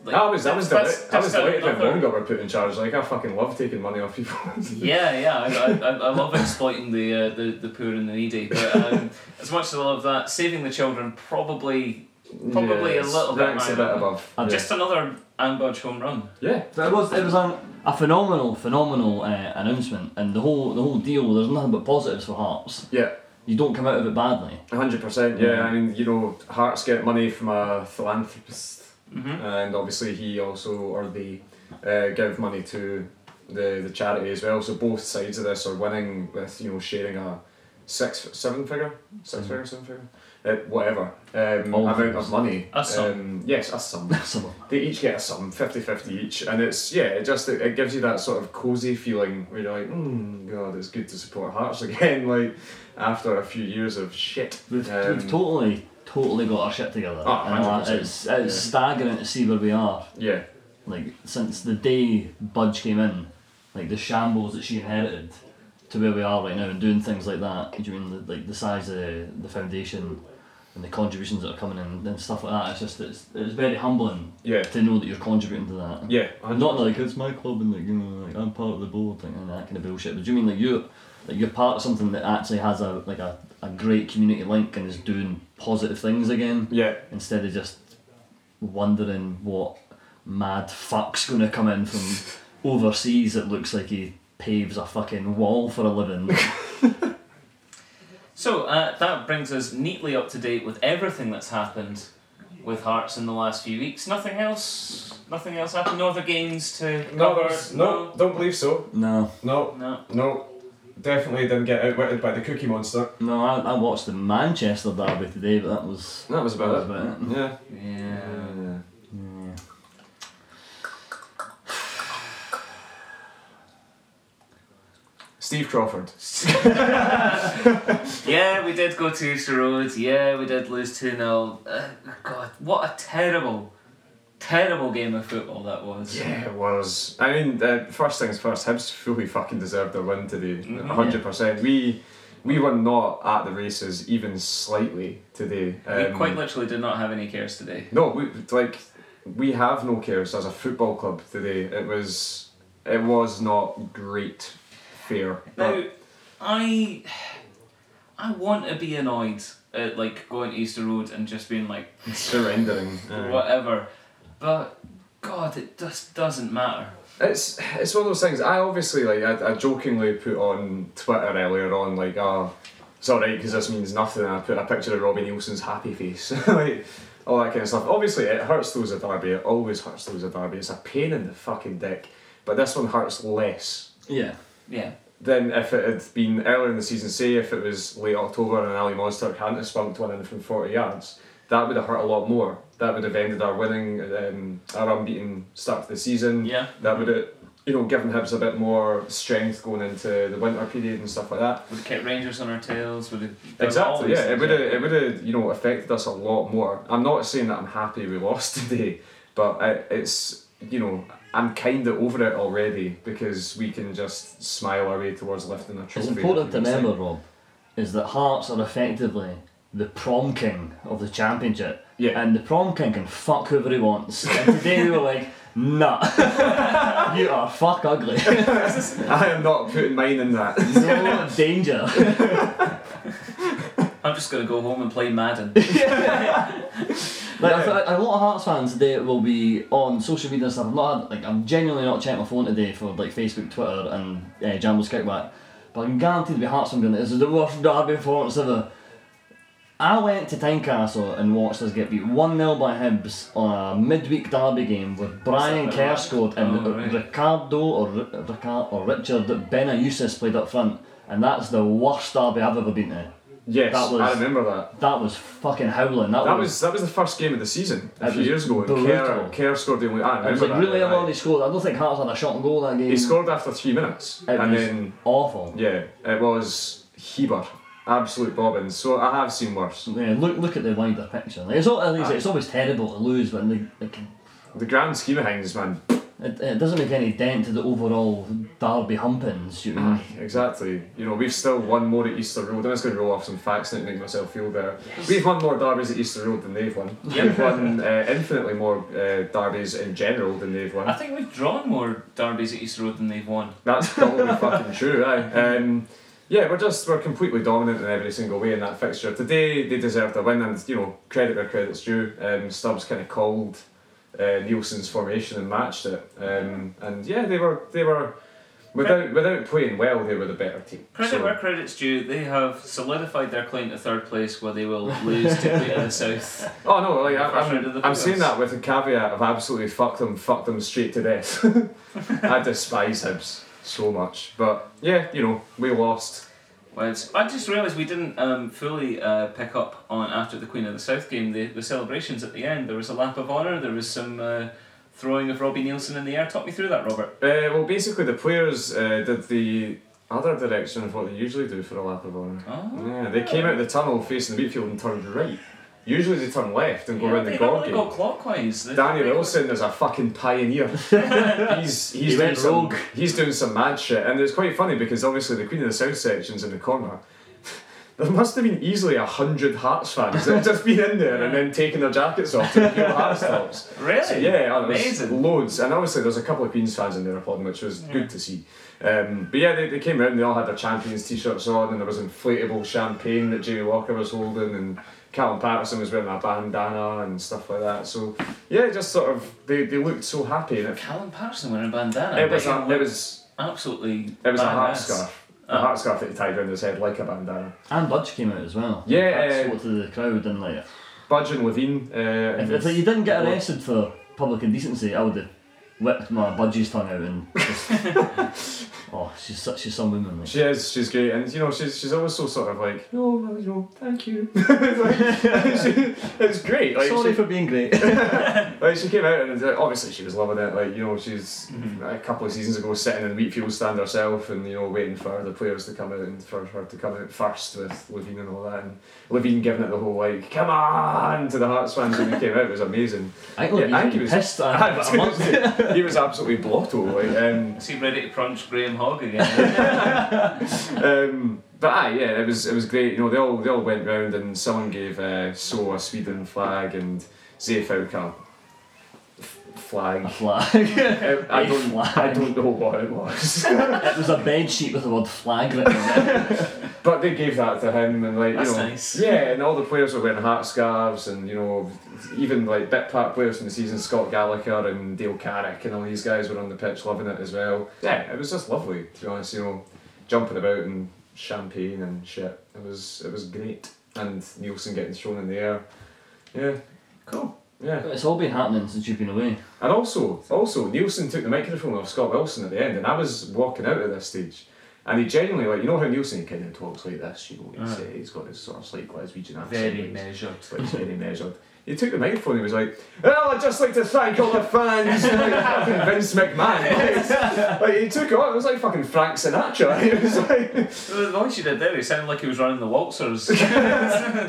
A: like,
B: I was, I was,
A: that's-
B: deli- I was delighted when Wonga were put in charge. Like, I fucking love taking money off people.
A: Yeah, yeah, I, I, I love exploiting the, uh, the the poor and the needy. But um, as much as I love that, saving the children probably Probably a little bit
B: ranks a
A: higher
B: bit above.
C: I'm
B: yeah.
A: just another Ann Budge home run.
B: yeah.
C: But it was it was an a phenomenal, phenomenal uh, announcement, and the whole the whole deal. There's nothing but positives for Hearts.
B: Yeah,
C: You don't come out of it badly.
B: hundred percent. Yeah, I mean, you know, Hearts get money from a philanthropist,
A: Mhm.
B: and obviously he also or they uh, give money to the the charity as well. So both sides of this are winning with you know sharing a six seven figure, 6
C: Mhm.
B: figure, seven figure, uh, whatever um,
C: All
B: amount
C: figures.
B: of money.
A: A sum.
B: Um, yes, a sum.
C: So,
B: they each get a sum 50-50 each and it's yeah it just it, it gives you that sort of cozy feeling where you're like mm, god it's good to support hearts again like after a few years of shit
C: we've,
B: Um,
C: we've totally, totally got our shit together.
B: Oh,
C: And, uh,
B: 100%,
C: it's it's
B: yeah.
C: staggering to see where we are.
B: yeah
C: Like since the day Budge came in, like the shambles that she inherited, to where we are right now, and doing things like that. Do you mean the, like the size of the, the foundation and the contributions that are coming in and stuff like that? It's just it's, it's very humbling
B: yeah
C: to know that you're contributing to that.
B: yeah
C: And not like it's my club and like you know like I'm part of the board like, and that kind of bullshit. But do you mean like you like you're part of something that actually has a like a, a great community link and is doing positive things again
B: yeah
C: instead of just wondering what mad fuck's gonna come in from overseas It looks like he paves a fucking wall for a living.
A: So uh, that brings us neatly up to date with everything that's happened with Hearts in the last few weeks. Nothing else. Nothing else happened. No other games to
B: no
A: cover.
B: there's- no don't believe so
C: no,
B: no
A: No.
B: no definitely didn't get outwitted by the cookie monster
C: no, I, I watched the Manchester derby today, but that was
B: that was about
C: That
B: it
C: was about it.
B: yeah
A: Yeah.
B: yeah
C: yeah.
B: Steve Crawford
A: Yeah, we did go to Easter Road. Yeah, we did lose 2 0. Uh, God, what a terrible, terrible game of football that was.
B: Yeah, it was. I mean, uh, first things first, Hibs fully fucking deserved their win today.
A: Mhm.
B: 100%. We we were not at the races even slightly today.
A: We
B: Um,
A: quite literally did not have any cares today.
B: No, we, like, we have no cares as a football club today. It was, it was not great fare.
A: Now, I, I want to be annoyed at like going to Easter Road and just being like
B: surrendering.
A: whatever, but God, it just doesn't matter.
B: It's it's one of those things. I obviously like I, I jokingly put on Twitter earlier on like ah, it's alright because this means nothing. I put a picture of Robbie Neilson's happy face, like all that kind of stuff. Obviously, it hurts those at Derby. It always hurts those at Derby. It's a pain in the fucking dick. But this one hurts less
C: Yeah.
A: Yeah.
B: than if it had been earlier in the season. Say if it was late October and Alim Öztürk hadn't spunked one in from forty yards, that would have hurt a lot more. That would have ended our winning, um, our unbeaten start to the season
A: Yeah.
B: that would have you know given Hibs a bit more strength going into the winter period and stuff like that.
A: Would have kept Rangers on our tails. Would have
B: Exactly, yeah. It would have it would have you know affected us a lot more. I'm not saying that I'm happy we lost today, but I, it's you know I'm kind of over it already because we can just smile our way towards lifting a trophy.
C: It's important to
B: It's like-
C: remember, Rob, is that Hearts are effectively the prom king of the championship.
B: Yeah.
C: And the prom king can fuck whoever he wants. And today we were like, nah. you are fuck ugly.
B: I am not putting mine in that.
C: no danger.
A: I'm just gonna go home and play Madden.
C: Like I thought, a lot of Hearts fans today will be on social media and stuff. I've not like I'm genuinely not checking my phone today for like Facebook, Twitter, and uh, Jambo's kickback. But I'm guaranteed to be Hearts fan going. This is the worst derby performance ever. I went to Tynecastle and watched us get beat 1 0 by Hibs on a midweek derby game with Brian
A: What's that
C: Kerscott and
A: Oh, right.
C: Ricardo or, Ri- Ricard, or Richard Benayoussis played up front. And that's the worst derby I've ever been to.
B: Yes,
C: That was-
B: I remember that.
C: That was fucking howling. That,
B: That
C: was
B: was that was the first game of the season a few years ago. And. Kerr, Kerr scored the only. I
C: I was
B: remember
C: like,
B: that.
C: really
B: aye.
C: early scored. I don't think Hearts had a shot and goal that game.
B: He scored after three minutes,
C: It
B: and
C: was
B: then
C: awful.
B: yeah, it was Heber, absolute bobbins. So I have seen worse.
C: Yeah, look look at the wider picture. Like, it's, al- at least,
B: Aye.
C: it's always terrible to lose, but like, like,
B: The grand scheme of things, man.
C: It, it doesn't make any dent to the overall derby humpings. You know?
B: Exactly. You know, we've still won more at Easter Road. I'm just going to roll off some facts now to make myself feel better. We've won more derbies at Easter Road than they've won. We've won uh, infinitely more uh, derbies in general than they've won.
A: I think we've drawn more derbies at Easter Road than they've won.
B: That's probably fucking true, aye. Um, yeah, we're just we're completely dominant in every single way in that fixture. Today they deserved a win, and you know credit where credit's due. Um, Stubbs kind of called uh, Neilson's formation and matched it. Um, and yeah, they were they were without without playing well, they were the better team.
A: Credit
B: So-
A: where credit's due, they have solidified their claim to third place where they will lose to the South.
B: Oh no, like I,
A: round of
B: I'm, I'm saying that with a caveat of absolutely fuck them, fuck them straight to death. I despise Hibs so much, but yeah, you know, we lost.
A: Well, I just realised we didn't um, fully uh, pick up on after the Queen of the South game the, the celebrations at the end. There was a lap of honour, there was some uh, throwing of Robbie Neilson in the air. Talk me through that, Robert.
B: Uh, well, basically, the players uh, did the other direction of what they usually do for a lap of honour.
A: Oh.
B: Yeah, they came out of the tunnel facing the midfield and turned right. Usually they turn left and go
A: Yeah,
B: around
A: they
B: the
A: normally
B: gorgie.
A: go clockwise. They-
B: Danny Wilson is a fucking pioneer. he's he's
C: He
B: doing
C: went
B: some,
C: rogue.
B: he's doing some mad shit, and it's quite funny because obviously the Queen of the South section's in the corner. There must have been easily a hundred Hearts fans that had just been in there and then taking their jackets off to feel Hearts tops.
A: Really?
B: So, yeah,
A: Amazing.
B: loads, and obviously there's a couple of Queens fans in there applauding, which was good to see. Um, but yeah, they, they came out and they all had their champions t-shirts on, and there was inflatable champagne that Jamie Walker was holding, and Callum Paterson was wearing a bandana and stuff like that. So yeah, just sort of they, they looked so happy, and it,
A: Callum Paterson wearing a bandana.
B: it was a, it was
A: absolutely.
B: it was a
A: badass.
B: heart scarf. A
A: Oh.
B: heart scarf that he tied around his head like a bandana.
C: And Budge came out as well.
B: Yeah,
C: That
B: uh,
C: spoke to the crowd and like,
B: Budge and Levein. Uh,
C: if,
B: and
C: if you didn't get arrested for public indecency, I would have whipped my Budgie's tongue out and just. oh, she's such she's some woman. Like.
B: She is, she's great, and you know, she's she's always so sort of like, no, well, you know, thank you. Like, she- it's great. Like,
C: Sorry
B: she,
C: for being great.
B: like she came out and uh, obviously she was loving it. Like you know, she's
A: Mm-hmm.
B: a couple of seasons ago sitting in the Wheatfield stand herself, and you know, waiting for the players to come out and for her to come out first with Levein and all that, and Levein giving it the whole like, come on to the Hearts fans when he came out. It was amazing.
C: I think
B: Yeah, I think
C: he
B: he
C: was
B: was-
C: pissed.
B: I
C: at
B: was
C: a
B: gonna
C: month.
B: say, he was absolutely blotto. Like, um,
A: he ready to punch Graham Hogg again?
B: um, but aye, yeah, it was it was great. You know, they all they all went round and someone gave uh, So a Sweden flag and f- flag.
C: A flag.
B: I, I
C: A
B: don't
C: flag.
B: I don't know what it was,
C: it was a bed sheet with the word flag written on it.
B: but they gave that to him and like you
A: That's
B: know
A: nice.
B: yeah, and all the players were wearing heart scarves and you know even like bit part players from the season, Scott Gallagher and Dale Carrick and all these guys were on the pitch loving it as well. Yeah, it was just lovely to be honest. You know, jumping about and champagne and shit. It was it was great. And Neilson getting thrown in the air. Yeah,
A: cool.
B: Yeah.
C: It's all been happening since you've been away.
B: And also, also Neilson took the microphone off Scott Wilson at the end, and I was walking out at this stage, and he genuinely like you know how Neilson kind of talks like this, you know, he's,
A: Uh.
B: uh, he's got this sort of slight Glaswegian accent.
A: Very
B: He's-
A: measured.
B: like very measured. He took the microphone and he was like, Well, I'd just like to thank all the fans, like fucking Vince McMahon. Like, like, he took it on, it was like fucking Frank Sinatra. He was like,
A: The voice you did there, he sounded like he was running the waltzers.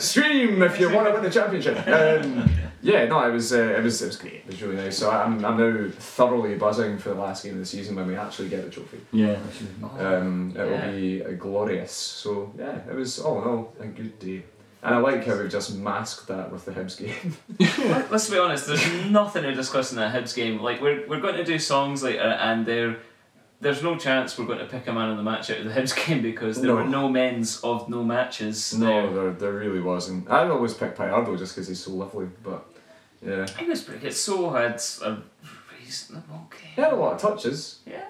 B: Stream if you want to win the championship. Um, yeah, no, it was, uh, it was, it was great. It was really nice. So I'm, I'm now thoroughly buzzing for the last game of the season when we actually get the trophy.
C: Yeah. actually.
B: Um, it
A: Yeah.
B: will be uh, glorious. So yeah, it was all in all a good day. And I like how we've just masked that with the Hibs game.
A: Let- Let's be honest, there's nothing to discuss in that Hibs game. Like we're we're going to do songs later, and there, there's no chance we're going to pick a man of the match out of the Hibs game because there
B: No.
A: were no men's of no matches.
B: No,
A: there.
B: there, there really wasn't. I'd always pick Pallardo just because he's so lovely, but yeah.
A: He was pretty good. So had a reasonable game.
B: He had a lot of touches.
A: Yeah.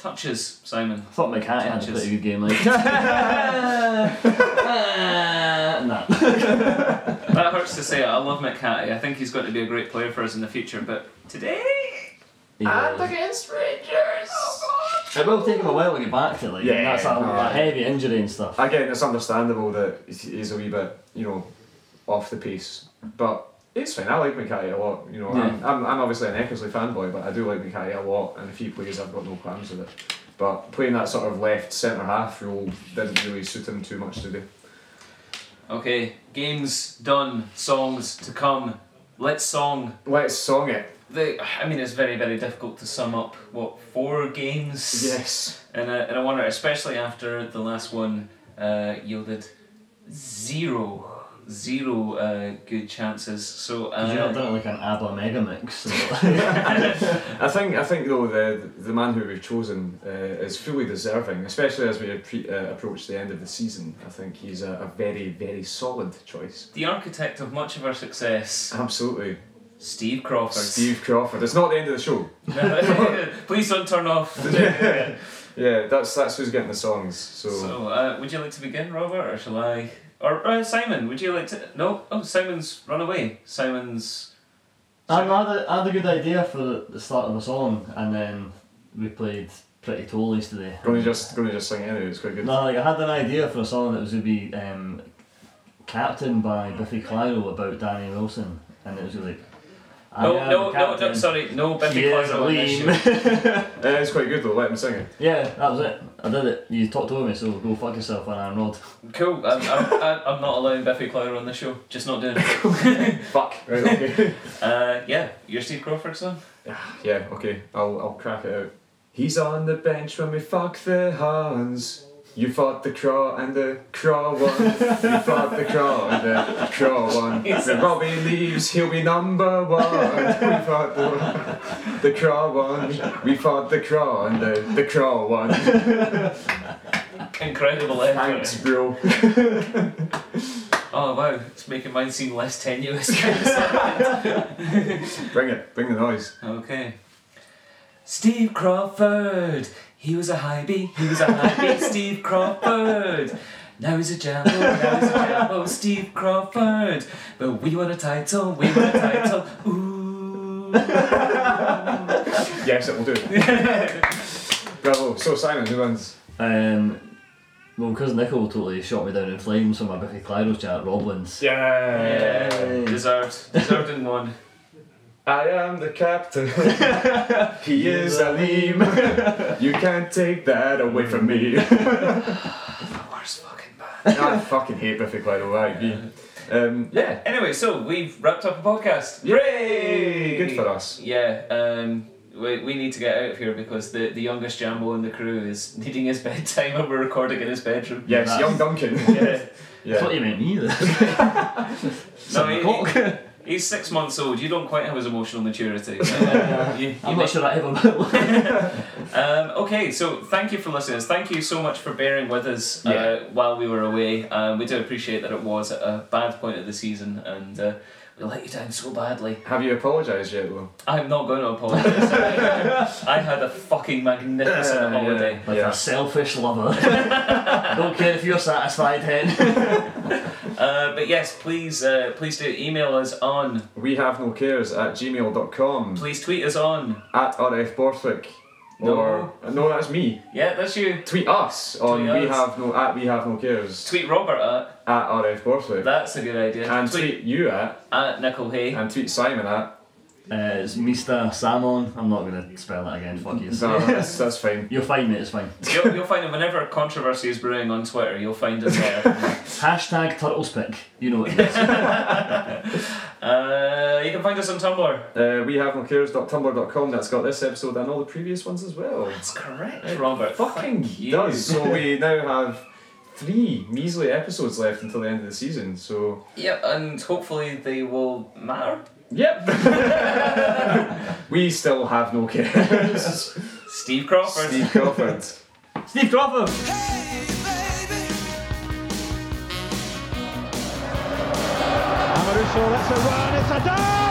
A: Touches, Simon.
C: I thought McCarthy had a
A: Touches.
C: pretty good game. Like. Uh, nah.
A: That hurts to say. I love McCarthy. I think he's going to be a great player for us in the future. But today,
C: He was.
B: against Rangers!
C: Oh, it will take him a while to get back to like.
B: Yeah,
C: that's a,
B: no.
C: a heavy injury and stuff.
B: Again, it's understandable that he's- he's a wee bit, you know, off the pace. But it's fine. I like McKay a lot. You know, I'm, I'm, I'm obviously an Eckersley fanboy, but I do like McKay a lot. And if he plays, I've got no qualms with it. But playing that sort of left centre half role didn't really suit him too much today.
A: okay, games done, songs to come. Let's song.
B: Let's song it.
A: The, I mean, it's very, very difficult to sum up what four games.
B: Yes.
A: And I, and I wonder, especially after the last one uh, yielded zero, zero uh, good chances. So
C: Because you're not
A: uh,
C: doing like an ABBA mega mix. So.
B: I think I think though the the man who we've chosen uh, is fully deserving, especially as we appre- uh, approach the end of the season. I think he's a, a very very solid choice.
A: the architect of much of our success.
B: Absolutely.
A: Steve Crawford.
B: Steve Crawford. It's not the end of the show.
A: Please don't turn off.
B: yeah, that's that's who's getting the songs. So,
A: So, uh, would you like to begin, Robert, or shall I? Or uh, Simon, would you like to? No. Oh, Simon's run away. Simon's.
C: I had, a, I had a good idea for the start of a song, and then we played Pretty Tollies today.
B: gonna just gonna just sing it anyway. It's quite good.
C: No, like I had an idea for a song that was going to be um, Captain by Biffy Clyro about Danny Wilson, and it was like. I
A: No, no, no, no, sorry, no Biffy
C: She is a
A: Clyro on this show.
B: Uh, it's quite good though. Let him sing it.
C: yeah, that was it. I did it. You talked over me, so go fuck yourself, and I'm Rod.
A: Cool. I'm, I'm, I'm I'm not allowing Biffy Clyro on the show. Just not doing it.
B: Fuck. Right. Okay.
A: Uh, yeah, your Steve Crawford son?
B: yeah. Okay. I'll I'll crack it out. He's on the bench when we fuck the Hans. You fought the craw and the craw won. You fought the craw and the craw one. When Robbie leaves, he'll be number one. We fought the the craw won. We fought the craw and the the craw one.
A: Incredible effort.
B: Thanks, bro.
A: Oh wow, it's making mine seem less tenuous.
B: Bring it. Bring the noise.
A: okay. Steve Crawford. He was a high B. He was a high B. Steve Crawford. Now he's a jambo. Now he's a jambo. Steve Crawford. But we want a title. We want a title. Ooh.
B: Yes, it will do. Bravo. So Simon, who wins?
C: Um, well, because Nicole totally shot me down in flames for my Biffy Clyro chat, Rob wins.
A: Yeah.
C: Yay.
A: Deserved. Deserved in one.
B: I am the captain. he is Alim. you can't take that away from me.
A: Worst fucking band.
B: I fucking hate Biffy Clyro. I agree. Um, yeah.
A: Anyway, so we've wrapped up a podcast.
B: Yay! Good for us.
A: Yeah, um, we, we need to get out of here because the, the youngest Jambo in the crew is needing his bedtime and we're recording in his bedroom.
B: Yes,
C: That's-
B: young Duncan.
A: Yeah.
C: I thought you meant me then.
A: No,
C: Seven
A: he-
C: o'clock.
A: He's six months old. You don't quite have his emotional maturity. Uh, you- you
C: I'm
A: may-
C: not sure I ever will.
A: Um, okay, so thank you for listening. Thank you so much for bearing with us uh,
B: Yeah.
A: while we were away. Um, we do appreciate that it was at a bad point of the season and uh, we let you down so badly.
B: Have you apologised yet, though?
A: I'm not going to apologise. I had a fucking magnificent
B: Uh, yeah.
A: holiday.
C: Like
B: Yeah.
C: a selfish lover. Don't care if you're satisfied, hen.
A: Uh, but yes, please, uh, please do email us on.
B: We have no cares at gmail.com,
A: Please tweet us on.
B: at RF Borthwick.
A: No.
B: Or, no, that's me.
A: Yeah, that's you.
B: Tweet us on
A: Tweet
B: we
A: us.
B: have no at we have no cares
A: Tweet Robert at.
B: at RF Borthwick.
A: That's a good idea.
B: and
A: tweet
B: you at
A: at Nickel Hay.
B: and tweet Simon at.
C: Uh, it's Mr. Salmon. I'm not going to spell that again, fuck you.
B: No, that's, that's fine.
C: You'll find me, it's fine.
A: You'll, you'll find it whenever controversy is brewing on Twitter. You'll find us there.
C: Hashtag Turtlespick. You know what it is.
A: uh, you can find us on Tumblr.
B: Uh, we have no that's got this episode and all the previous ones as well.
A: That's correct, Robert.
B: Fucking
A: Thank you.
B: does. So we now have three measly episodes left until the end of the season. So
A: Yep, and hopefully they will matter.
B: Yep, we still have no cares.
A: Steve Crawford.
B: Steve Crawford.
C: Steve Crawford!
D: Amaruso, that's a run, it's a down!